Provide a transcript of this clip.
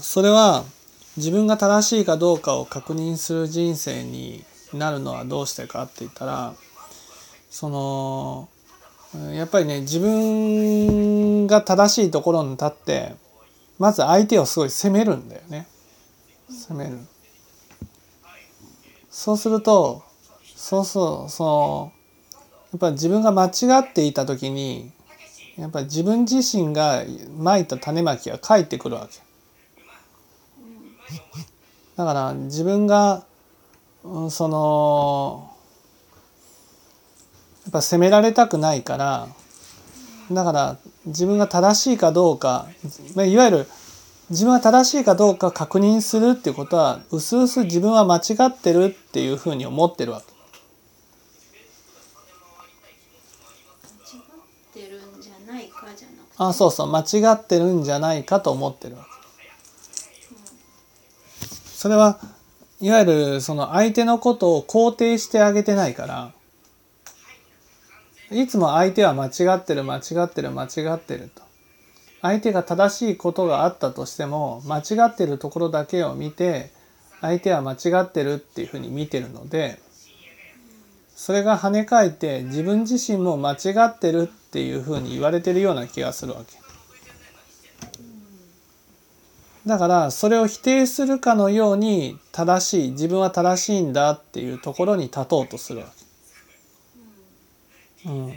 それは自分が正しいかどうかを確認する人生になるのはどうしてかって言ったらそのやっぱりね自分が正しいところに立ってまず相手をすごい責めるんだよね。責める。そうするとそうそうそのやっぱり自分が間違っていた時にやっぱり自分自身がまいた種まきが返ってくるわけ。だから自分がうんそのやっぱ責められたくないからだから自分が正しいかどうかまあいわゆる自分が正しいかどうか確認するっていうことはうすうす自分は間違ってるっていうふうに思ってるわけ。あそうそう間違ってるんじゃないかと思ってるわけ。それはいわゆるその相手のことを肯定してあげてないからいつも相手は間違ってる間違ってる間違ってると相手が正しいことがあったとしても間違ってるところだけを見て相手は間違ってるっていうふうに見てるのでそれが跳ね返って自分自身も間違ってるっていうふうに言われてるような気がするわけ。だからそれを否定するかのように正しい自分は正しいんだっていうところに立とうとするわけ。うん、